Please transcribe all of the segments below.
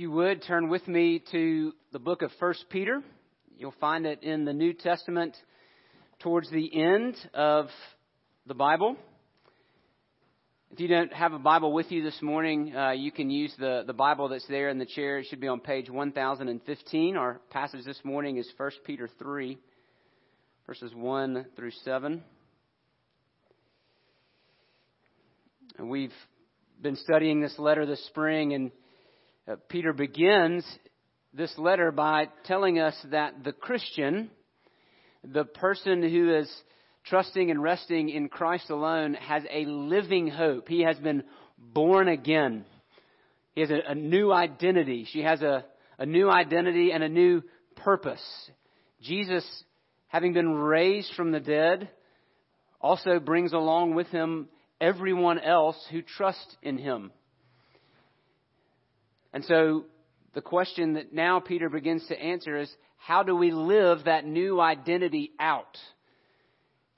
you would turn with me to the book of First Peter. You'll find it in the New Testament towards the end of the Bible. If you don't have a Bible with you this morning, uh, you can use the, the Bible that's there in the chair. It should be on page 1015. Our passage this morning is 1 Peter 3, verses 1 through 7. And we've been studying this letter this spring, and uh, Peter begins this letter by telling us that the Christian, the person who is trusting and resting in Christ alone, has a living hope. He has been born again. He has a, a new identity. She has a, a new identity and a new purpose. Jesus, having been raised from the dead, also brings along with him everyone else who trusts in him. And so the question that now Peter begins to answer is how do we live that new identity out?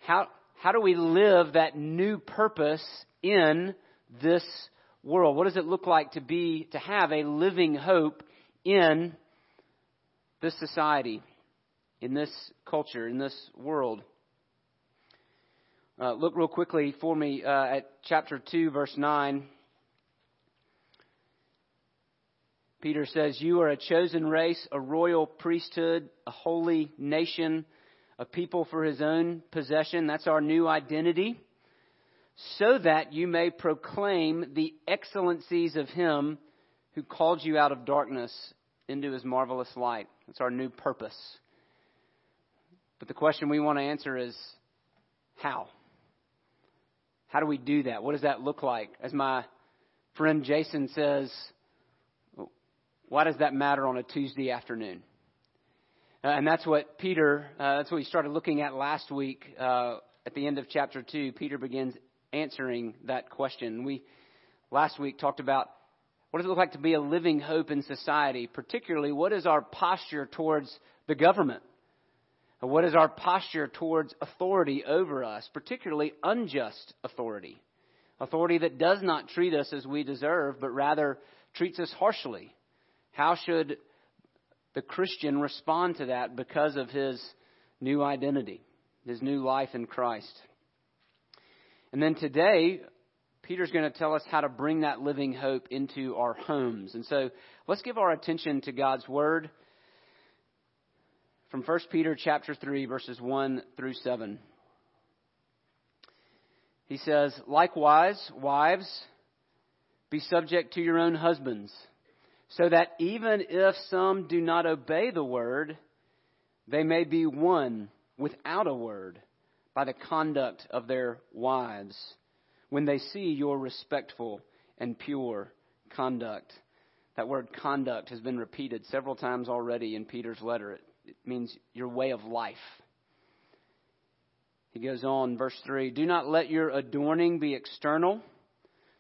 How, how do we live that new purpose in this world? What does it look like to be, to have a living hope in this society, in this culture, in this world? Uh, look real quickly for me uh, at chapter 2, verse 9. Peter says, You are a chosen race, a royal priesthood, a holy nation, a people for his own possession. That's our new identity. So that you may proclaim the excellencies of him who called you out of darkness into his marvelous light. That's our new purpose. But the question we want to answer is how? How do we do that? What does that look like? As my friend Jason says, why does that matter on a Tuesday afternoon? Uh, and that's what Peter, uh, that's what we started looking at last week uh, at the end of chapter 2. Peter begins answering that question. We last week talked about what does it look like to be a living hope in society, particularly what is our posture towards the government? What is our posture towards authority over us, particularly unjust authority? Authority that does not treat us as we deserve, but rather treats us harshly. How should the Christian respond to that because of his new identity, his new life in Christ? And then today, Peter's going to tell us how to bring that living hope into our homes. And so let's give our attention to God's Word from 1 Peter chapter 3 verses 1 through 7. He says, "Likewise, wives, be subject to your own husbands." So that even if some do not obey the word, they may be won without a word by the conduct of their wives when they see your respectful and pure conduct. That word conduct has been repeated several times already in Peter's letter. It, it means your way of life. He goes on, verse 3 Do not let your adorning be external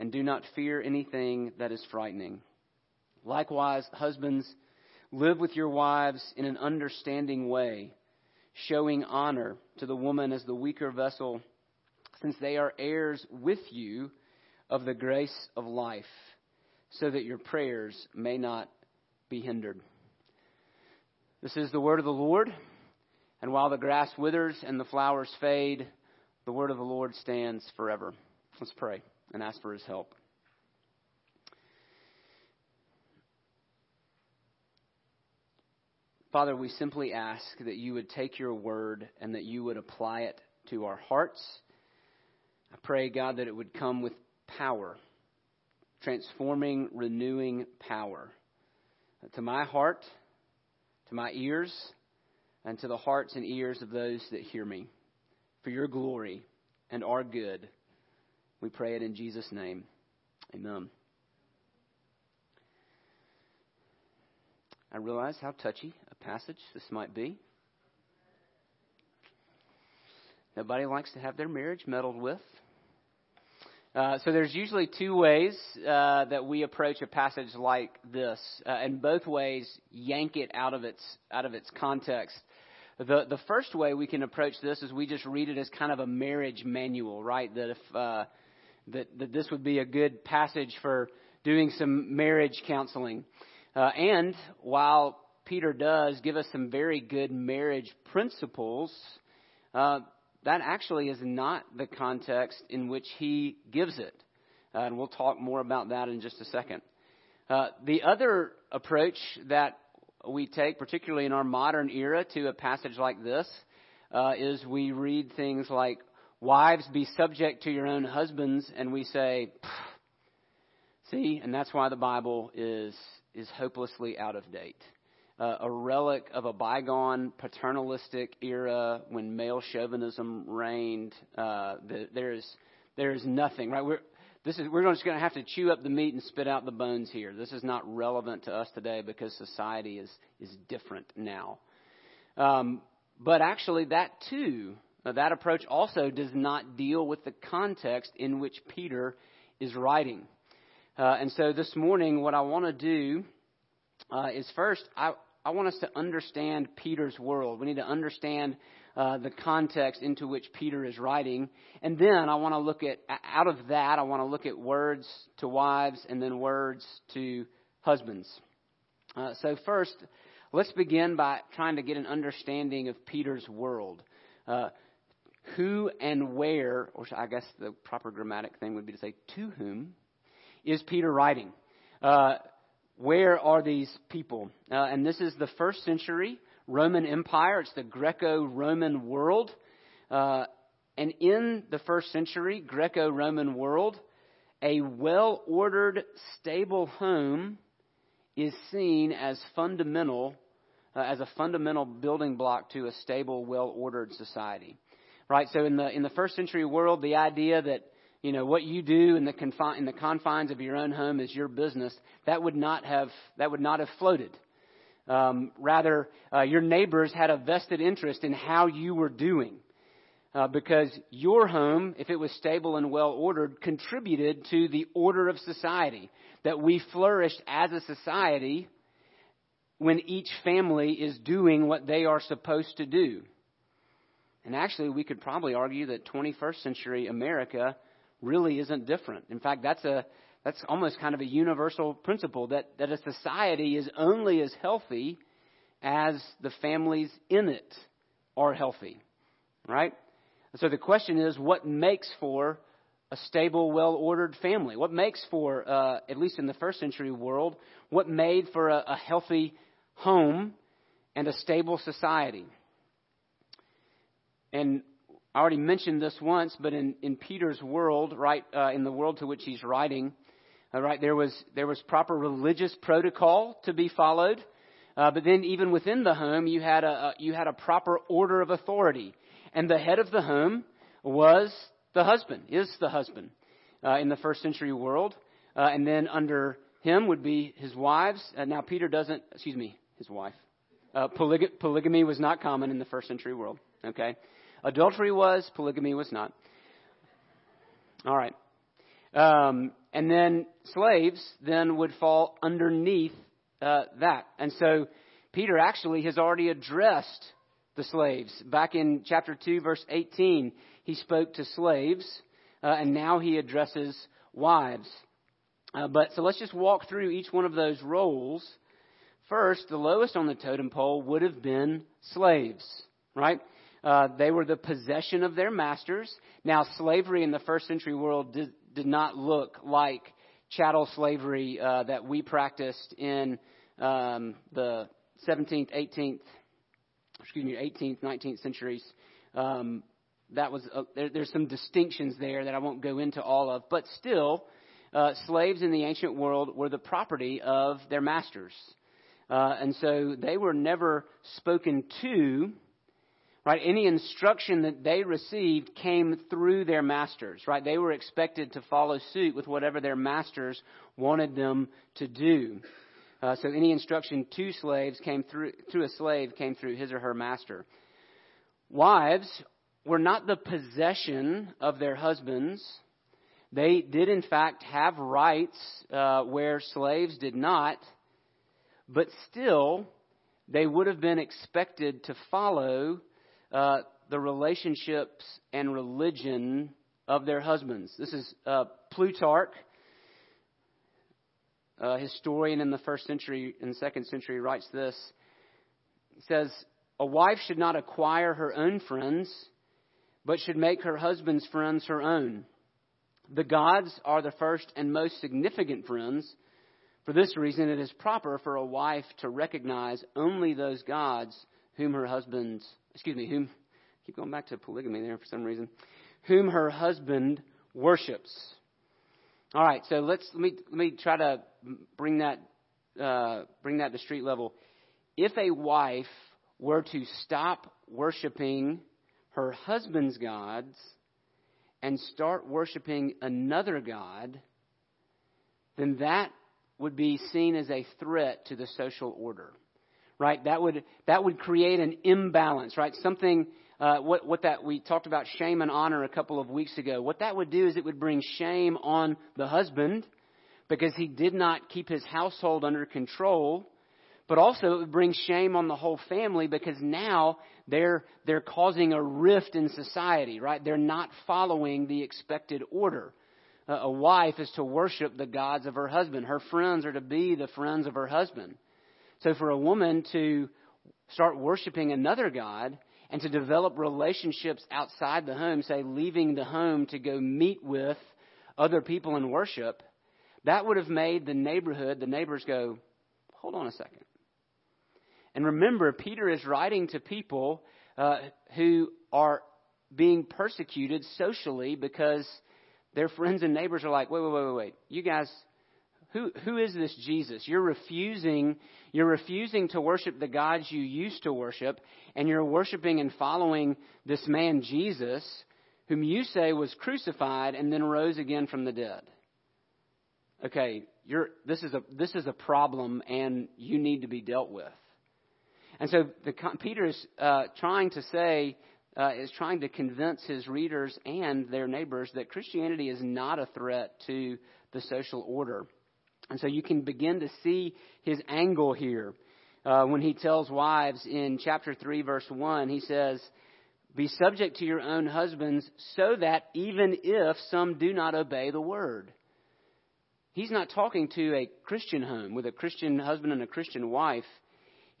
and do not fear anything that is frightening. Likewise, husbands, live with your wives in an understanding way, showing honor to the woman as the weaker vessel, since they are heirs with you of the grace of life, so that your prayers may not be hindered. This is the word of the Lord. And while the grass withers and the flowers fade, the word of the Lord stands forever. Let's pray and ask for his help. Father, we simply ask that you would take your word and that you would apply it to our hearts. I pray, God, that it would come with power, transforming, renewing power uh, to my heart, to my ears, and to the hearts and ears of those that hear me. For your glory and our good. We pray it in Jesus' name. Amen. I realize how touchy a passage this might be. Nobody likes to have their marriage meddled with. Uh, so there's usually two ways uh, that we approach a passage like this, uh, and both ways yank it out of its out of its context. The the first way we can approach this is we just read it as kind of a marriage manual, right? That if uh, that that this would be a good passage for doing some marriage counseling. Uh, and while Peter does give us some very good marriage principles, uh, that actually is not the context in which he gives it. Uh, and we'll talk more about that in just a second. Uh, the other approach that we take, particularly in our modern era, to a passage like this, uh, is we read things like, Wives, be subject to your own husbands, and we say, see, and that's why the Bible is, is hopelessly out of date uh, a relic of a bygone paternalistic era when male chauvinism reigned. Uh, the, there's there's nothing right. We're this is we're just going to have to chew up the meat and spit out the bones here. This is not relevant to us today because society is is different now. Um, but actually, that too, uh, that approach also does not deal with the context in which Peter is writing. Uh, and so this morning, what I want to do uh, is first, I, I want us to understand Peter's world. We need to understand uh, the context into which Peter is writing. And then I want to look at, out of that, I want to look at words to wives and then words to husbands. Uh, so, first, let's begin by trying to get an understanding of Peter's world. Uh, who and where, or I guess the proper grammatic thing would be to say, to whom is Peter writing? Uh, where are these people? Uh, and this is the first century Roman Empire. It's the Greco Roman world. Uh, and in the first century Greco Roman world, a well ordered, stable home is seen as fundamental, uh, as a fundamental building block to a stable, well ordered society. Right? So in the, in the first century world, the idea that you know what you do in the, confi- in the confines of your own home is your business. That would not have that would not have floated. Um, rather, uh, your neighbors had a vested interest in how you were doing. Uh, because your home, if it was stable and well ordered, contributed to the order of society. That we flourished as a society when each family is doing what they are supposed to do. And actually, we could probably argue that 21st century America really isn't different. In fact, that's a that's almost kind of a universal principle that, that a society is only as healthy as the families in it are healthy. Right? So the question is what makes for a stable, well ordered family? What makes for, uh, at least in the first century world, what made for a, a healthy home and a stable society? And I already mentioned this once, but in, in Peter's world, right, uh, in the world to which he's writing, uh, right, there was, there was proper religious protocol to be followed. Uh, but then even within the home, you had, a, a, you had a proper order of authority. And the head of the home was the husband, is the husband uh, in the first century world. Uh, and then under him would be his wives. Uh, now, Peter doesn't, excuse me, his wife. Uh, polyg- polygamy was not common in the first century world. Okay? Adultery was, polygamy was not. All right. Um, and then slaves then would fall underneath uh, that. And so Peter actually has already addressed the slaves. Back in chapter 2, verse 18, he spoke to slaves, uh, and now he addresses wives. Uh, but so let's just walk through each one of those roles. First, the lowest on the totem pole would have been slaves, right? Uh, they were the possession of their masters. Now, slavery in the first century world did, did not look like chattel slavery uh, that we practiced in um, the 17th, 18th, excuse me, 18th, 19th centuries. Um, that was uh, there, there's some distinctions there that I won't go into all of, but still, uh, slaves in the ancient world were the property of their masters, uh, and so they were never spoken to Right? Any instruction that they received came through their masters, right? They were expected to follow suit with whatever their masters wanted them to do. Uh, so any instruction to slaves came through to a slave came through his or her master. Wives were not the possession of their husbands. They did, in fact, have rights uh, where slaves did not, but still, they would have been expected to follow uh, the relationships and religion of their husbands. This is uh, Plutarch, a historian in the first century and second century, writes this. He says, A wife should not acquire her own friends, but should make her husband's friends her own. The gods are the first and most significant friends. For this reason, it is proper for a wife to recognize only those gods whom her husband, excuse me, whom, keep going back to polygamy there for some reason, whom her husband worships. All right, so let's let me let me try to bring that uh, bring that to street level. If a wife were to stop worshiping her husband's gods and start worshiping another God, then that would be seen as a threat to the social order. Right? That would that would create an imbalance, right? Something uh, what what that we talked about shame and honor a couple of weeks ago. What that would do is it would bring shame on the husband because he did not keep his household under control but also it would bring shame on the whole family because now they're, they're causing a rift in society, right? They're not following the expected order. A wife is to worship the gods of her husband. Her friends are to be the friends of her husband. So for a woman to start worshiping another God and to develop relationships outside the home, say leaving the home to go meet with other people in worship, that would have made the neighborhood, the neighbors go, hold on a second. And remember, Peter is writing to people uh, who are being persecuted socially because their friends and neighbors are like, wait, wait, wait, wait, wait. You guys, who, is this Jesus? You're refusing, you're refusing to worship the gods you used to worship, and you're worshiping and following this man Jesus, whom you say was crucified and then rose again from the dead. Okay, you're, this is a, this is a problem and you need to be dealt with. And so the, Peter is uh, trying to say, uh, is trying to convince his readers and their neighbors that Christianity is not a threat to the social order. And so you can begin to see his angle here. Uh, when he tells wives in chapter 3, verse 1, he says, Be subject to your own husbands, so that even if some do not obey the word. He's not talking to a Christian home with a Christian husband and a Christian wife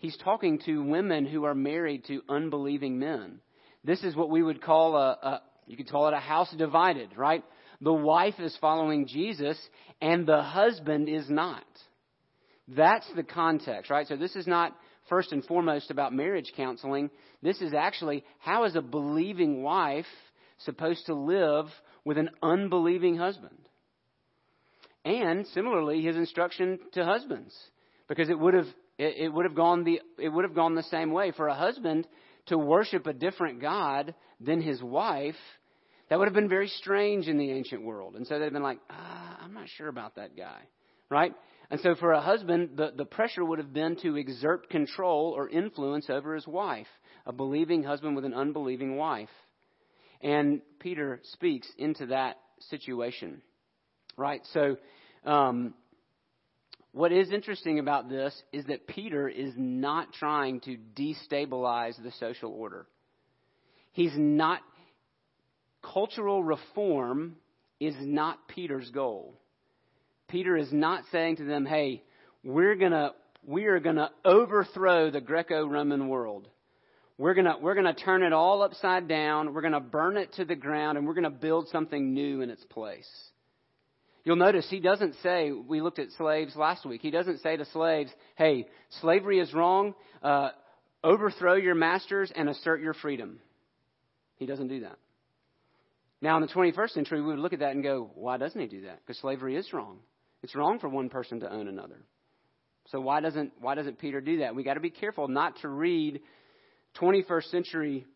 he's talking to women who are married to unbelieving men. This is what we would call a, a you could call it a house divided, right? The wife is following Jesus and the husband is not. That's the context, right? So this is not first and foremost about marriage counseling. This is actually how is a believing wife supposed to live with an unbelieving husband? And similarly, his instruction to husbands, because it would have it, would have gone the it would have gone the same way for a husband to worship a different god than his wife. That would have been very strange in the ancient world, and so they've been like, ah, "I'm not sure about that guy," right? And so for a husband, the, the pressure would have been to exert control or influence over his wife, a believing husband with an unbelieving wife. And Peter speaks into that situation, right? So um, what is interesting about this is that Peter is not trying to destabilize the social order. He's not, cultural reform is not Peter's goal. Peter is not saying to them, hey, we're gonna, we are gonna overthrow the Greco-Roman world. We're gonna, we're gonna turn it all upside down. We're gonna burn it to the ground and we're gonna build something new in its place. You'll notice he doesn't say, we looked at slaves last week, he doesn't say to slaves, hey, slavery is wrong, uh, overthrow your masters and assert your freedom. He doesn't do that. Now, in the 21st century, we would look at that and go, why doesn't he do that? Because slavery is wrong. It's wrong for one person to own another. So why doesn't why doesn't Peter do that? We got to be careful not to read 21st century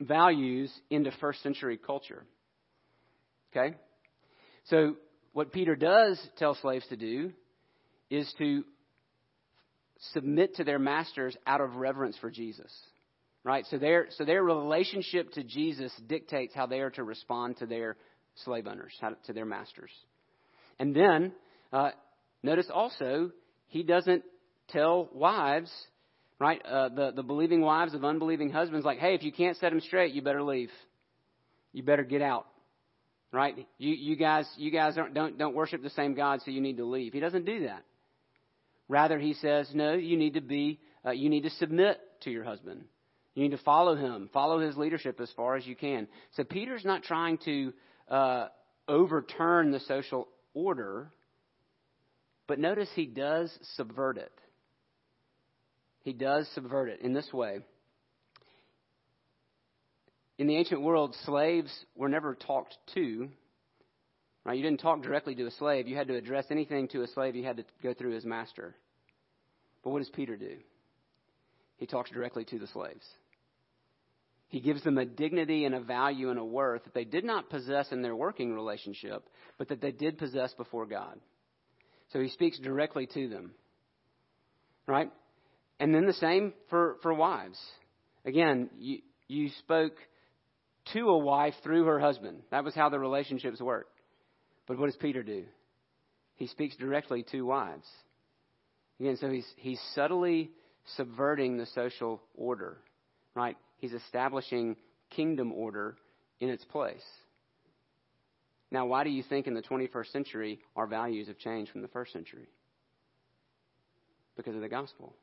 values into first century culture. Okay? So what Peter does tell slaves to do is to submit to their masters out of reverence for Jesus. Right? So their, so their relationship to Jesus dictates how they are to respond to their slave owners, to, their masters. And then, uh, notice also, he doesn't tell wives, right, uh, the, the believing wives of unbelieving husbands, like, hey, if you can't set them straight, you better leave. You better get out. Right? You, you guys, you guys don't, don't, don't worship the same God, so you need to leave. He doesn't do that. Rather, he says, no, you need to be, uh, you need to submit to your husband. You need to follow him, follow his leadership as far as you can. So Peter's not trying to uh, overturn the social order, but notice he does subvert it. He does subvert it in this way. In the ancient world, slaves were never talked to. Right? You didn't talk directly to a slave. You had to address anything to a slave, you had to go through his master. But what does Peter do? He talks directly to the slaves. He gives them a dignity and a value and a worth that they did not possess in their working relationship, but that they did possess before God. So he speaks directly to them. Right? And then the same for, for wives. Again, you, you spoke to a wife through her husband. That was how the relationships worked. But what does Peter do? He speaks directly to wives. Again, so he's, he's subtly subverting the social order, right? He's establishing kingdom order in its place. Now, why do you think in the 21st century our values have changed from the first century? Because of the gospel.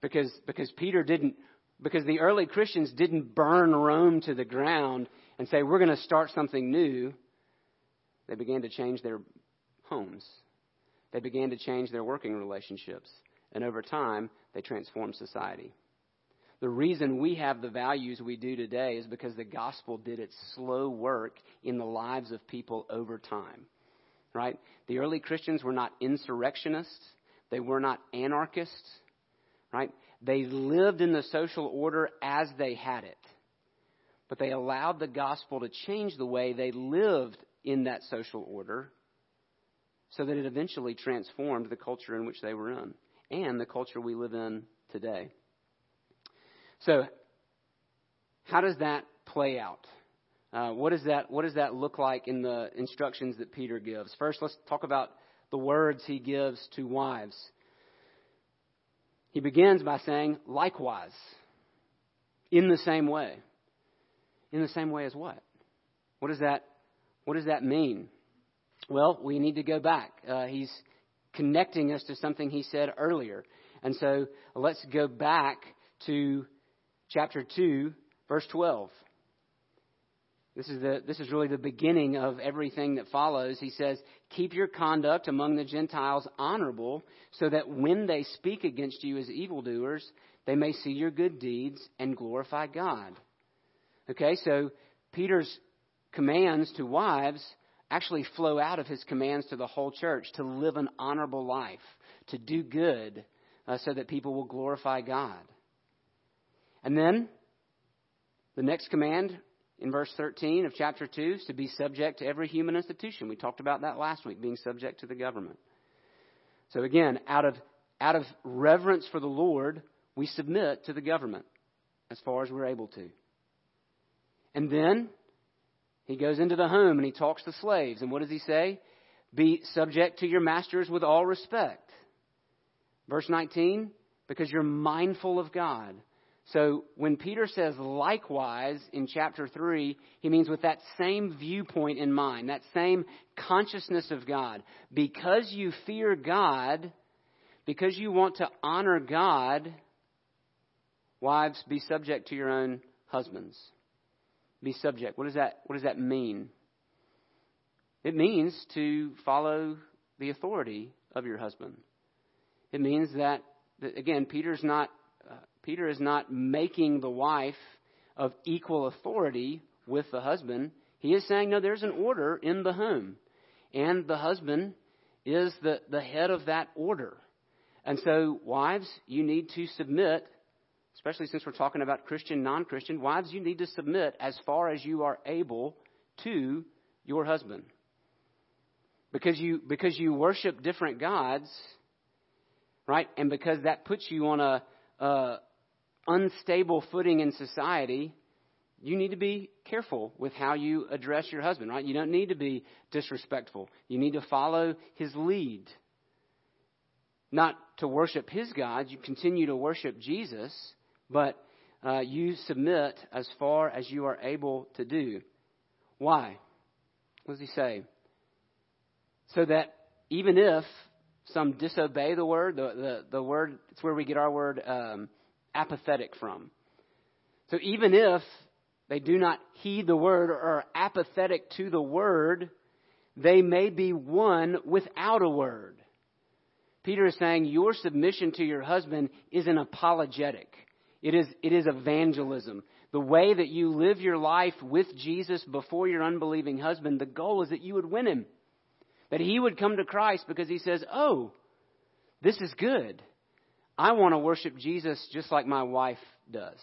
Because, because Peter didn't, because the early Christians didn't burn Rome to the ground and say, we're going to start something new. They began to change their homes. They began to change their working relationships. And over time, they transformed society. The reason we have the values we do today is because the gospel did its slow work in the lives of people over time. Right? The early Christians were not insurrectionists. They were not anarchists. Right? They lived in the social order as they had it. But they allowed the gospel to change the way they lived in that social order so that it eventually transformed the culture in which they were in and the culture we live in today. So, how does that play out? Uh, what, does that, what does that look like in the instructions that Peter gives? First, let's talk about the words he gives to wives. He begins by saying, likewise, in the same way. In the same way as what? What does that, what does that mean? Well, we need to go back. Uh, he's connecting us to something he said earlier. And so let's go back to chapter 2, verse 12. This is, the, this is really the beginning of everything that follows. He says, Keep your conduct among the Gentiles honorable, so that when they speak against you as evildoers, they may see your good deeds and glorify God. Okay, so Peter's commands to wives actually flow out of his commands to the whole church to live an honorable life, to do good, uh, so that people will glorify God. And then the next command in verse 13 of chapter 2 is to be subject to every human institution. We talked about that last week, being subject to the government. So again, out of, out of reverence for the Lord, we submit to the government as far as we're able to. And then he goes into the home and he talks to slaves. And what does he say? Be subject to your masters with all respect. Verse 19, because you're mindful of God. So when Peter says likewise in chapter 3, he means with that same viewpoint in mind, that same consciousness of God. Because you fear God, because you want to honor God, wives, be subject to your own husbands. Be subject. What does that, what does that mean? It means to follow the authority of your husband. It means that, that again, Peter's not Uh, Peter is not making the wife of equal authority with the husband. He is saying, no, there's an order in the home. And the husband is the, the head of that order. And so, wives, you need to submit, especially since we're talking about Christian, non Christian, wives, you need to submit as far as you are able to your husband. Because you, because you worship different gods, right? And because that puts you on a, a unstable footing in society, you need to be careful with how you address your husband, right? You don't need to be disrespectful. You need to follow his lead. Not to worship his God, you continue to worship Jesus, but uh, you submit as far as you are able to do. Why? What does he say? So that even if some disobey the word, the, the, the word, it's where we get our word um, apathetic from. So even if they do not heed the word or are apathetic to the word, they may be won without a word. Peter is saying your submission to your husband is an apologetic. It is, it is evangelism. The way that you live your life with Jesus before your unbelieving husband, the goal is that you would win him. That he would come to Christ because he says, Oh, this is good. I want to worship Jesus just like my wife does.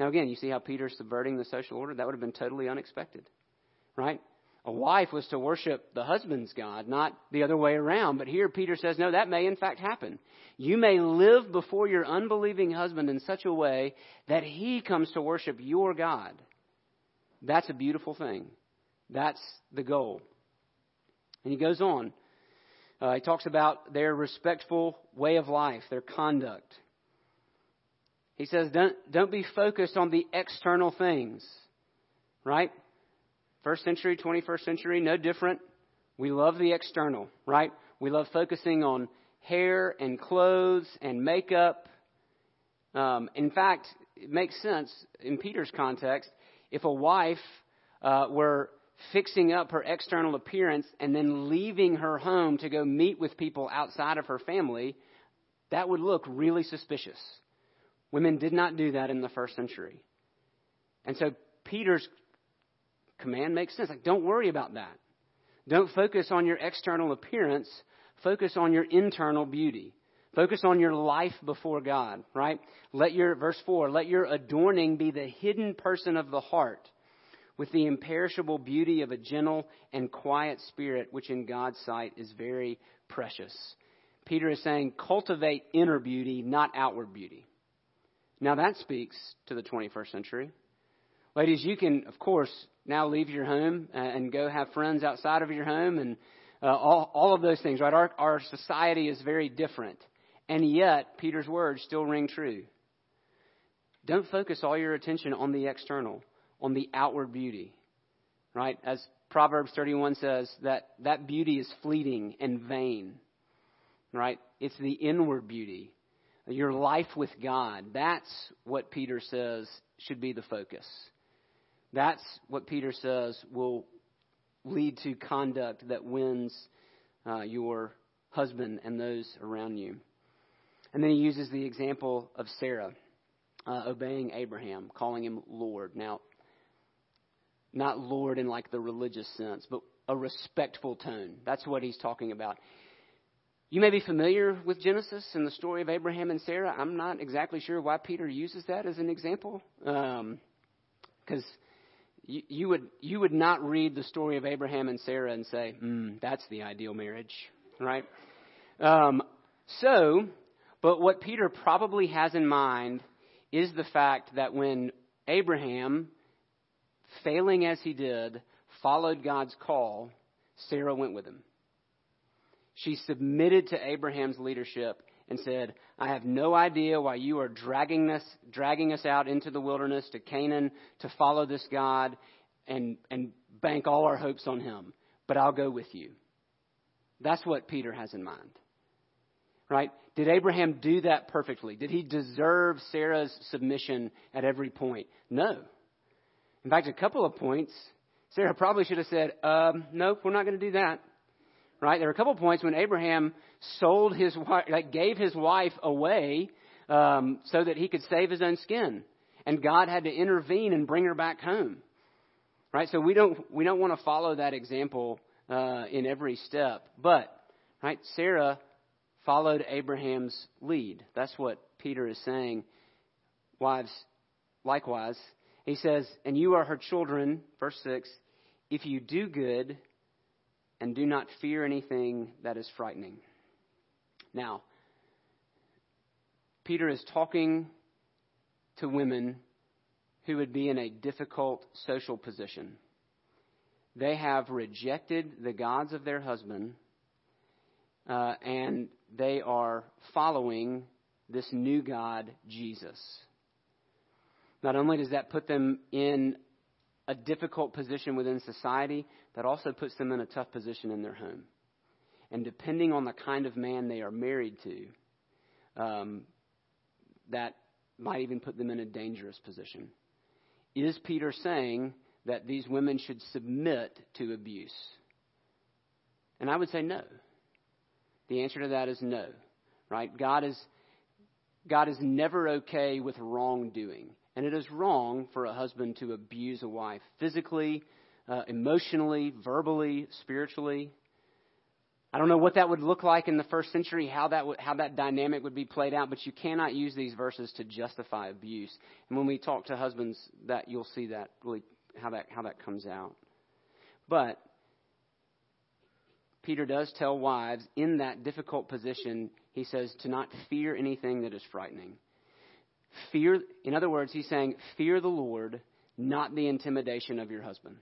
Now, again, you see how Peter's subverting the social order? That would have been totally unexpected, right? A wife was to worship the husband's God, not the other way around. But here Peter says, no, that may in fact happen. You may live before your unbelieving husband in such a way that he comes to worship your God. That's a beautiful thing. That's the goal. And he goes on. Uh, he talks about their respectful way of life, their conduct. He says, don't, don't be focused on the external things, right? First century, 21st century, no different. We love the external, right? We love focusing on hair and clothes and makeup. Um, in fact, it makes sense in Peter's context. If a wife uh, were fixing up her external appearance and then leaving her home to go meet with people outside of her family, that would look really suspicious. Women did not do that in the first century. And so Peter's command makes sense. Like, don't worry about that. Don't focus on your external appearance. Focus on your internal beauty. Focus on your life before God, right? Let your, verse 4, let your adorning be the hidden person of the heart with the imperishable beauty of a gentle and quiet spirit, which in God's sight is very precious. Peter is saying, cultivate inner beauty, not outward beauty. Now that speaks to the 21st century. Ladies, you can, of course, now leave your home and go have friends outside of your home and uh, all, all of those things, right? Our, our society is very different. And yet, Peter's words still ring true. Don't focus all your attention on the external, on the outward beauty, right? As Proverbs 31 says, that, that beauty is fleeting and vain, right? It's the inward beauty, your life with God. That's what Peter says should be the focus. That's what Peter says will lead to conduct that wins uh, your husband and those around you. And then he uses the example of Sarah uh, obeying Abraham, calling him Lord. Now, not Lord in like the religious sense, but a respectful tone. That's what he's talking about. You may be familiar with Genesis and the story of Abraham and Sarah. I'm not exactly sure why Peter uses that as an example, because um, you, you, would you would not read the story of Abraham and Sarah and say, mm, "That's the ideal marriage," right? Um, so, but what Peter probably has in mind is the fact that when Abraham, failing as he did, followed God's call, Sarah went with him. She submitted to Abraham's leadership and said, I have no idea why you are dragging us, dragging us out into the wilderness to Canaan to follow this God and, and bank all our hopes on him, but I'll go with you. That's what Peter has in mind. Right? Did Abraham do that perfectly? Did he deserve Sarah's submission at every point? No. In fact, a couple of points, Sarah probably should have said, um, nope, we're not going to do that right? There are a couple of points when Abraham sold his wife, like gave his wife away um, so that he could save his own skin, and God had to intervene and bring her back home, right? So we don't we don't want to follow that example uh, in every step, but right, Sarah followed Abraham's lead. That's what Peter is saying. Wives, likewise, he says, and you are her children, verse six. If you do good and do not fear anything that is frightening. Now, Peter is talking to women who would be in a difficult social position. They have rejected the gods of their husband, uh, and they are following this new God, Jesus. Not only does that put them in a difficult position within society, that also puts them in a tough position in their home. And depending on the kind of man they are married to, um, that might even put them in a dangerous position. Is Peter saying that these women should submit to abuse? And I would say no. The answer to that is no. Right? God is God is never okay with wrongdoing. And it is wrong for a husband to abuse a wife physically, uh, emotionally, verbally, spiritually. I don't know what that would look like in the first century, how that how that dynamic would be played out, but you cannot use these verses to justify abuse. And when we talk to husbands, that you'll see that really how that how that comes out. But Peter does tell wives in that difficult position, he says to not fear anything that is frightening. Fear, in other words, he's saying, fear the Lord, not the intimidation of your husband.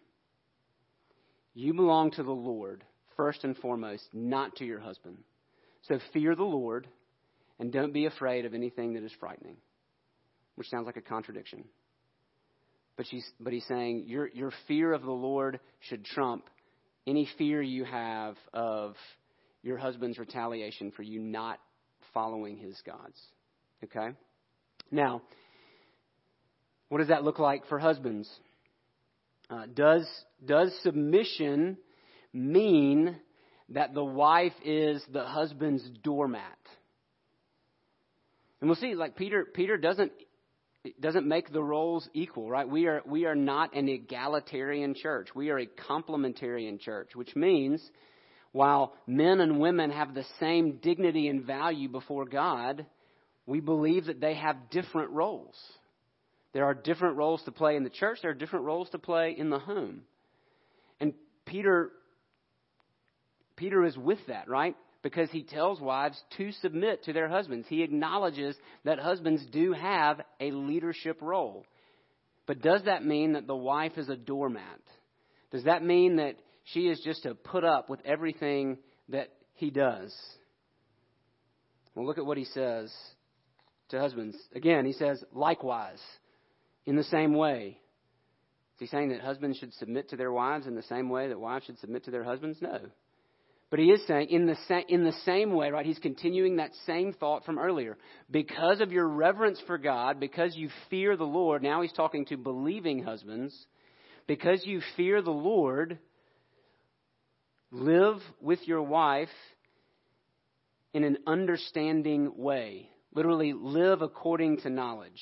You belong to the Lord first and foremost, not to your husband. So fear the Lord and don't be afraid of anything that is frightening, which sounds like a contradiction. But, she's, but he's saying your, your fear of the Lord should trump any fear you have of your husband's retaliation for you not following his gods. Okay? Now, what does that look like for husbands? Uh, does, does submission mean that the wife is the husband's doormat? And we'll see, like Peter, Peter doesn't doesn't make the roles equal, right? We are we are not an egalitarian church. We are a complementarian church, which means while men and women have the same dignity and value before God, we believe that they have different roles. There are different roles to play in the church, there are different roles to play in the home. And Peter Peter is with that, right? Because he tells wives to submit to their husbands. He acknowledges that husbands do have a leadership role. But does that mean that the wife is a doormat? Does that mean that she is just to put up with everything that he does? Well, look at what he says to husbands. Again, he says, likewise, in the same way. Is he saying that husbands should submit to their wives in the same way that wives should submit to their husbands? No. But he is saying, in the, sa- in the same way, right? He's continuing that same thought from earlier. Because of your reverence for God, because you fear the Lord, now he's talking to believing husbands, because you fear the Lord, live with your wife in an understanding way. Literally, live according to knowledge.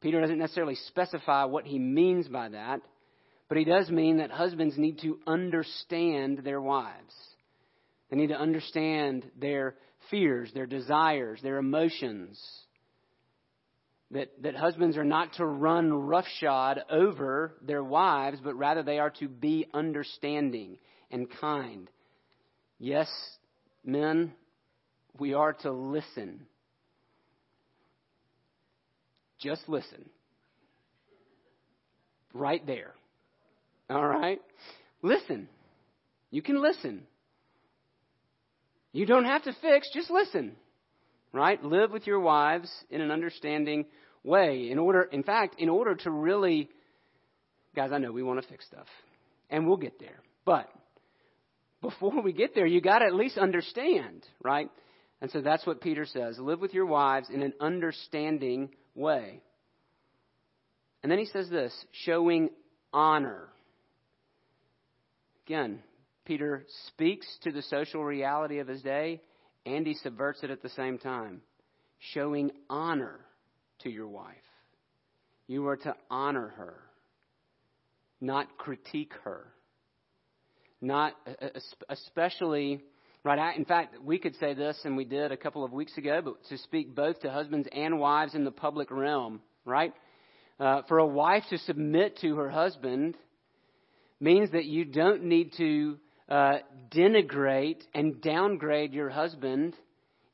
Peter doesn't necessarily specify what he means by that, but he does mean that husbands need to understand their wives. They need to understand their fears, their desires, their emotions. That, that husbands are not to run roughshod over their wives, but rather they are to be understanding and kind. Yes, men, we are to listen. Just listen. Right there. All right? Listen. You can listen. You don't have to fix, just listen. Right? Live with your wives in an understanding way. In order, in fact, in order to really, guys, I know we want to fix stuff. And we'll get there. But before we get there, you got to at least understand, right? And so that's what Peter says. Live with your wives in an understanding way. And then he says this showing honor. Again, Peter speaks to the social reality of his day and he subverts it at the same time, showing honor to your wife. You are to honor her, not critique her. Not especially, right? In fact, we could say this, and we did a couple of weeks ago, but to speak both to husbands and wives in the public realm, right? Uh, for a wife to submit to her husband means that you don't need to uh, denigrate and downgrade your husband,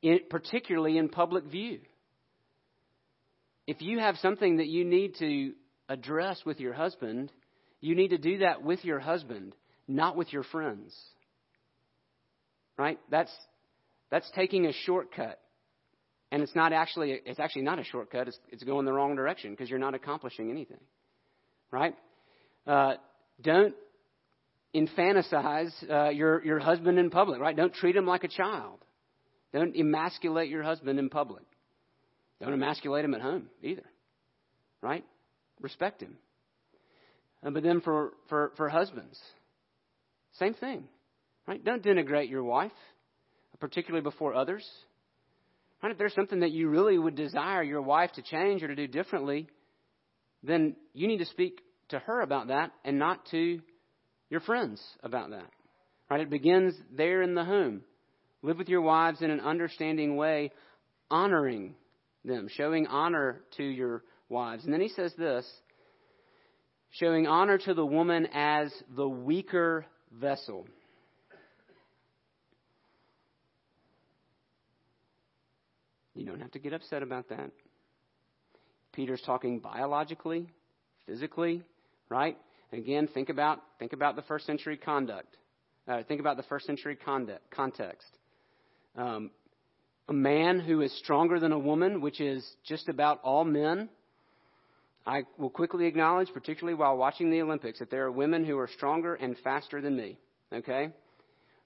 in, particularly in public view. if you have something that you need to address with your husband, you need to do that with your husband, not with your friends. Right? That's that's taking a shortcut. And it's not actually it's actually not a shortcut. It's it's going the wrong direction because you're not accomplishing anything. Right? Uh, don't infantilize uh, your your husband in public. Right? Don't treat him like a child. Don't emasculate your husband in public. Don't emasculate him at home either. Right? Respect him. Uh, but then for, for, for husbands, same thing. Right? Don't denigrate your wife, particularly before others. Right? If there's something that you really would desire your wife to change or to do differently, then you need to speak to her about that and not to your friends about that. Right? It begins there in the home. Live with your wives in an understanding way, honoring them, showing honor to your wives. And then he says this showing honor to the woman as the weaker vessel. You don't have to get upset about that. Peter's talking biologically, physically, right? Again, think about think about the first century conduct. Uh, think about the first century conduct, context. Um, a man who is stronger than a woman, which is just about all men. I will quickly acknowledge, particularly while watching the Olympics, that there are women who are stronger and faster than me. Okay?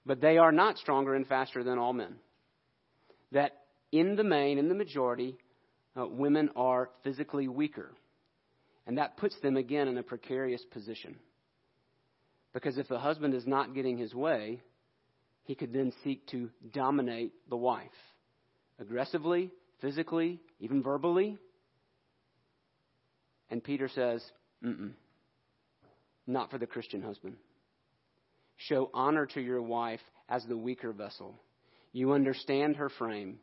But they are not stronger and faster than all men. That in the main, in the majority, uh, women are physically weaker. And that puts them again in a precarious position. Because if the husband is not getting his way, he could then seek to dominate the wife aggressively, physically, even verbally. And Peter says, Mm-mm, not for the Christian husband. Show honor to your wife as the weaker vessel. You understand her frame.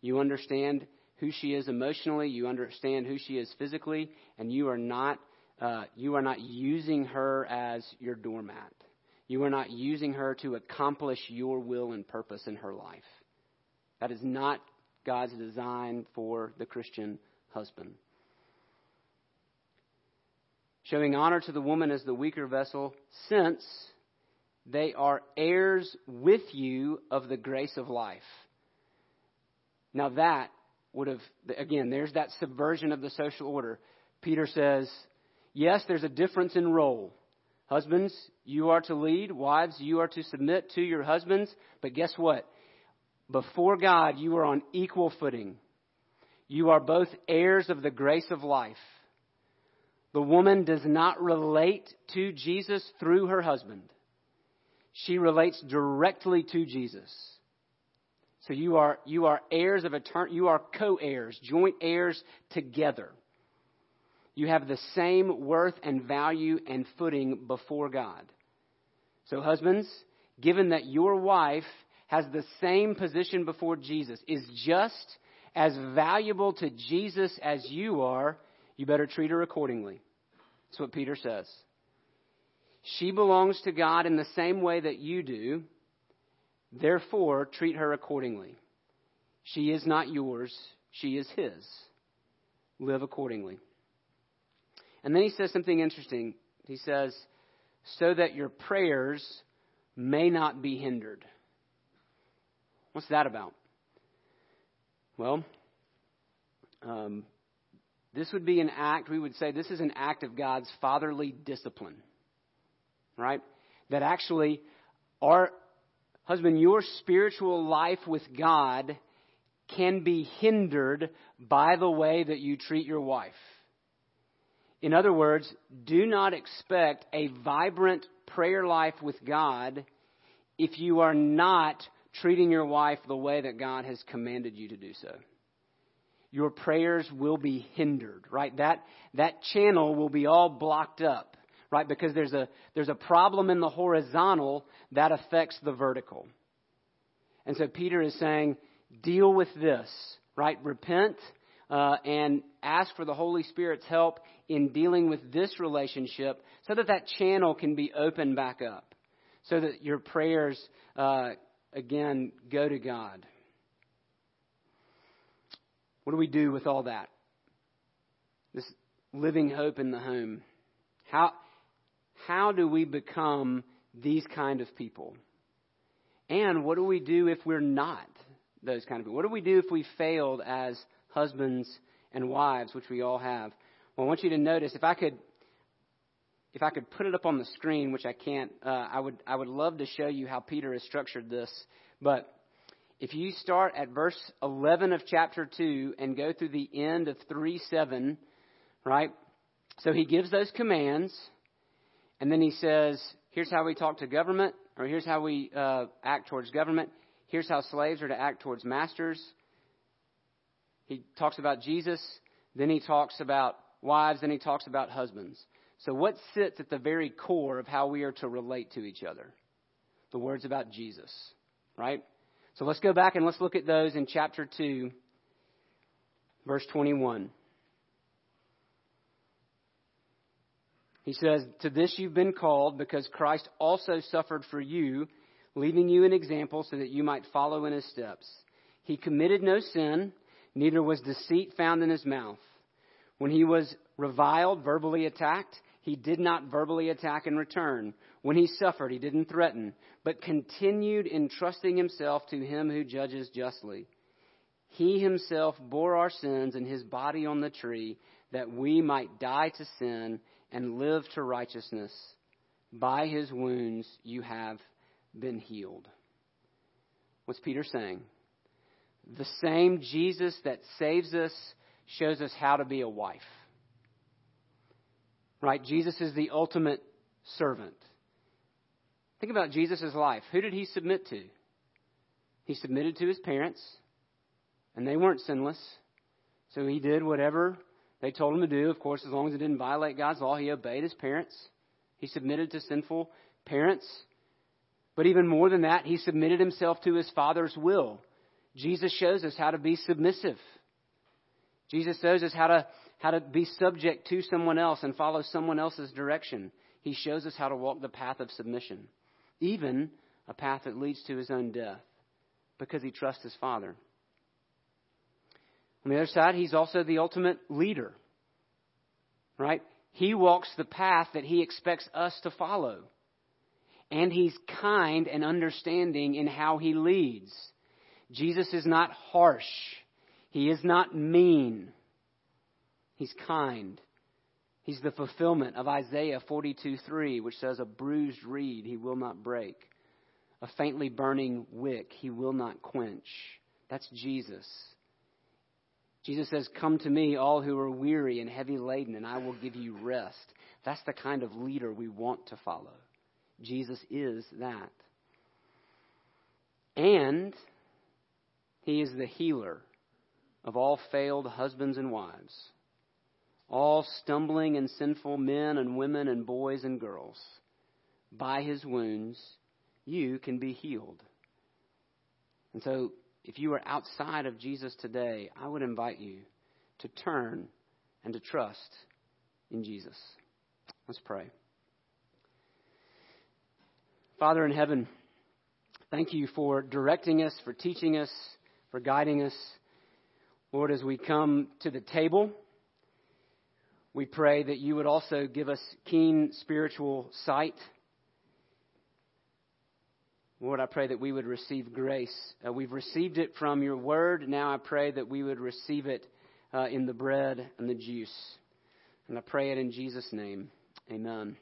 You understand who she is emotionally. You understand who she is physically, and you are not uh, you are not using her as your doormat. You are not using her to accomplish your will and purpose in her life. That is not God's design for the Christian husband. Showing honor to the woman as the weaker vessel, since they are heirs with you of the grace of life. Now, that would have, again, there's that subversion of the social order. Peter says, yes, there's a difference in role. Husbands, you are to lead. Wives, you are to submit to your husbands. But guess what? Before God, you are on equal footing. You are both heirs of the grace of life. The woman does not relate to Jesus through her husband. She relates directly to Jesus. So you are, you are heirs of eternity, you are co-heirs, joint heirs together. You have the same worth and value and footing before God. So husbands, given that your wife has the same position before Jesus, is just as valuable to Jesus as you are, you better treat her accordingly. That's what Peter says. She belongs to God in the same way that you do. Therefore, treat her accordingly. She is not yours, she is His. Live accordingly. And then he says something interesting. He says, so that your prayers may not be hindered. What's that about? Well, um, this would be an act, we would say this is an act of God's fatherly discipline. Right? That actually, our husband, your spiritual life with God can be hindered by the way that you treat your wife. In other words, do not expect a vibrant prayer life with God if you are not treating your wife the way that God has commanded you to do so. Your prayers will be hindered, right? That, that channel will be all blocked up, right? Because there's a, there's a problem in the horizontal that affects the vertical. And so Peter is saying, deal with this, right? Repent uh, and ask for the Holy Spirit's help in dealing with this relationship so that that channel can be opened back up, so that your prayers uh, again, go to God. What do we do with all that? this living hope in the home. How, how do we become these kind of people? And what do we do if we're not those kind of people? What do we do if we failed as husbands and wives, which we all have? Well, I want you to notice if I could if I could put it up on the screen, which I can't, uh, I would I would love to show you how Peter has structured this. But if you start at verse 11 of chapter 2 and go through the end of 3 7, right? So he gives those commands, and then he says, here's how we talk to government, or here's how we uh, act towards government. Here's how slaves are to act towards masters. He talks about Jesus. Then he talks about wives. Then he talks about husbands. So, what sits at the very core of how we are to relate to each other? The words about Jesus, right? So, let's go back and let's look at those in chapter 2, verse 21. He says, To this you've been called because Christ also suffered for you, leaving you an example so that you might follow in his steps. He committed no sin, neither was deceit found in his mouth. When he was reviled, verbally attacked, he did not verbally attack in return. When he suffered, he didn't threaten, but continued entrusting himself to him who judges justly. He himself bore our sins in his body on the tree, that we might die to sin and live to righteousness. By his wounds you have been healed. What's Peter saying? The same Jesus that saves us shows us how to be a wife. Right? Jesus is the ultimate servant. Think about Jesus' life. Who did he submit to? He submitted to his parents, and they weren't sinless. So he did whatever they told him to do. Of course, as long as it didn't violate God's law, he obeyed his parents. He submitted to sinful parents. But even more than that, he submitted himself to his Father's will. Jesus shows us how to be submissive. Jesus shows us how to how to be subject to someone else and follow someone else's direction. He shows us how to walk the path of submission, even a path that leads to his own death, because he trusts his Father. On the other side, he's also the ultimate leader, right? He walks the path that he expects us to follow. And he's kind and understanding in how he leads. Jesus is not harsh. He is not mean. He's kind. He's the fulfillment of Isaiah 42:3, which says, A bruised reed he will not break, a faintly burning wick he will not quench. That's Jesus. Jesus says, Come to me, all who are weary and heavy laden, and I will give you rest. That's the kind of leader we want to follow. Jesus is that. And he is the healer of all failed husbands and wives all stumbling and sinful men and women and boys and girls. By his wounds, you can be healed. And so, if you are outside of Jesus today, I would invite you to turn and to trust in Jesus. Let's pray. Father in heaven, thank you for directing us, for teaching us, for guiding us. Lord, as we come to the table, we pray that you would also give us keen spiritual sight. Lord, I pray that we would receive grace. Uh, we've received it from your word. Now I pray that we would receive it uh, in the bread and the juice. And I pray it in Jesus' name. Amen.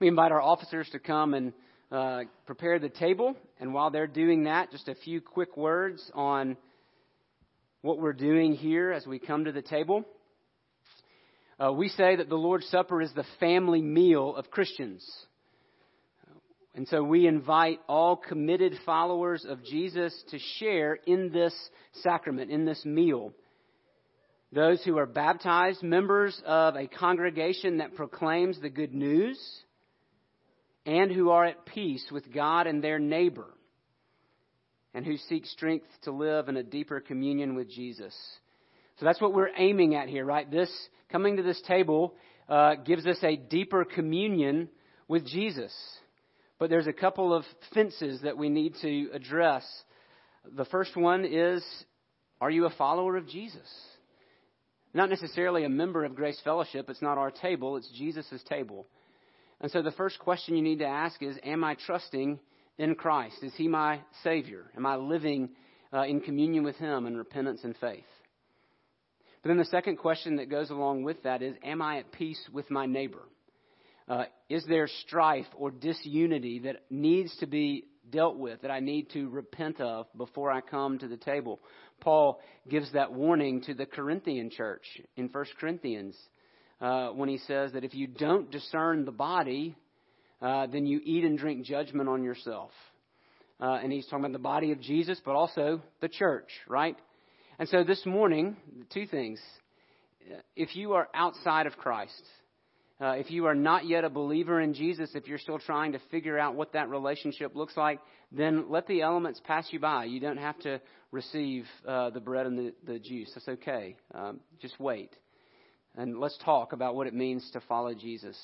We invite our officers to come and uh, prepare the table. And while they're doing that, just a few quick words on what we're doing here as we come to the table. Uh, we say that the Lord's Supper is the family meal of Christians. And so we invite all committed followers of Jesus to share in this sacrament, in this meal. Those who are baptized, members of a congregation that proclaims the good news, and who are at peace with God and their neighbor, and who seek strength to live in a deeper communion with Jesus. So that's what we're aiming at here, right? This coming to this table uh, gives us a deeper communion with Jesus. But there's a couple of fences that we need to address. The first one is Are you a follower of Jesus? not necessarily a member of Grace Fellowship. It's not our table, it's Jesus' table. And so the first question you need to ask is Am I trusting in Christ? Is He my Savior? Am I living uh, in communion with Him in repentance and faith? But then the second question that goes along with that is Am I at peace with my neighbor? Uh, is there strife or disunity that needs to be dealt with, that I need to repent of before I come to the table? Paul gives that warning to the Corinthian church in 1 Corinthians uh, when he says that if you don't discern the body, uh, then you eat and drink judgment on yourself. Uh, and he's talking about the body of Jesus, but also the church, right? And so this morning, two things. If you are outside of Christ, uh, if you are not yet a believer in Jesus, if you're still trying to figure out what that relationship looks like, then let the elements pass you by. You don't have to receive uh, the bread and the, the juice. That's okay. Um, just wait. And let's talk about what it means to follow Jesus.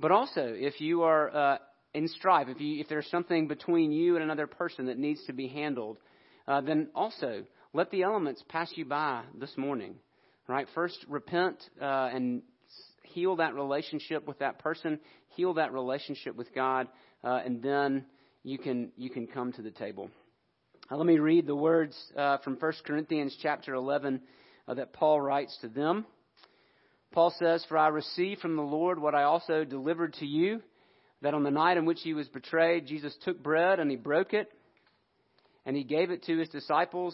But also, if you are uh, in strife, if, you, if there's something between you and another person that needs to be handled, uh, then also let the elements pass you by this morning. Right? First, repent uh, and heal that relationship with that person, heal that relationship with God, uh, and then you can you can come to the table. Uh, let me read the words uh, from 1 Corinthians chapter 11 uh, that Paul writes to them. Paul says, For I received from the Lord what I also delivered to you, that on the night in which he was betrayed, Jesus took bread and he broke it, and he gave it to his disciples,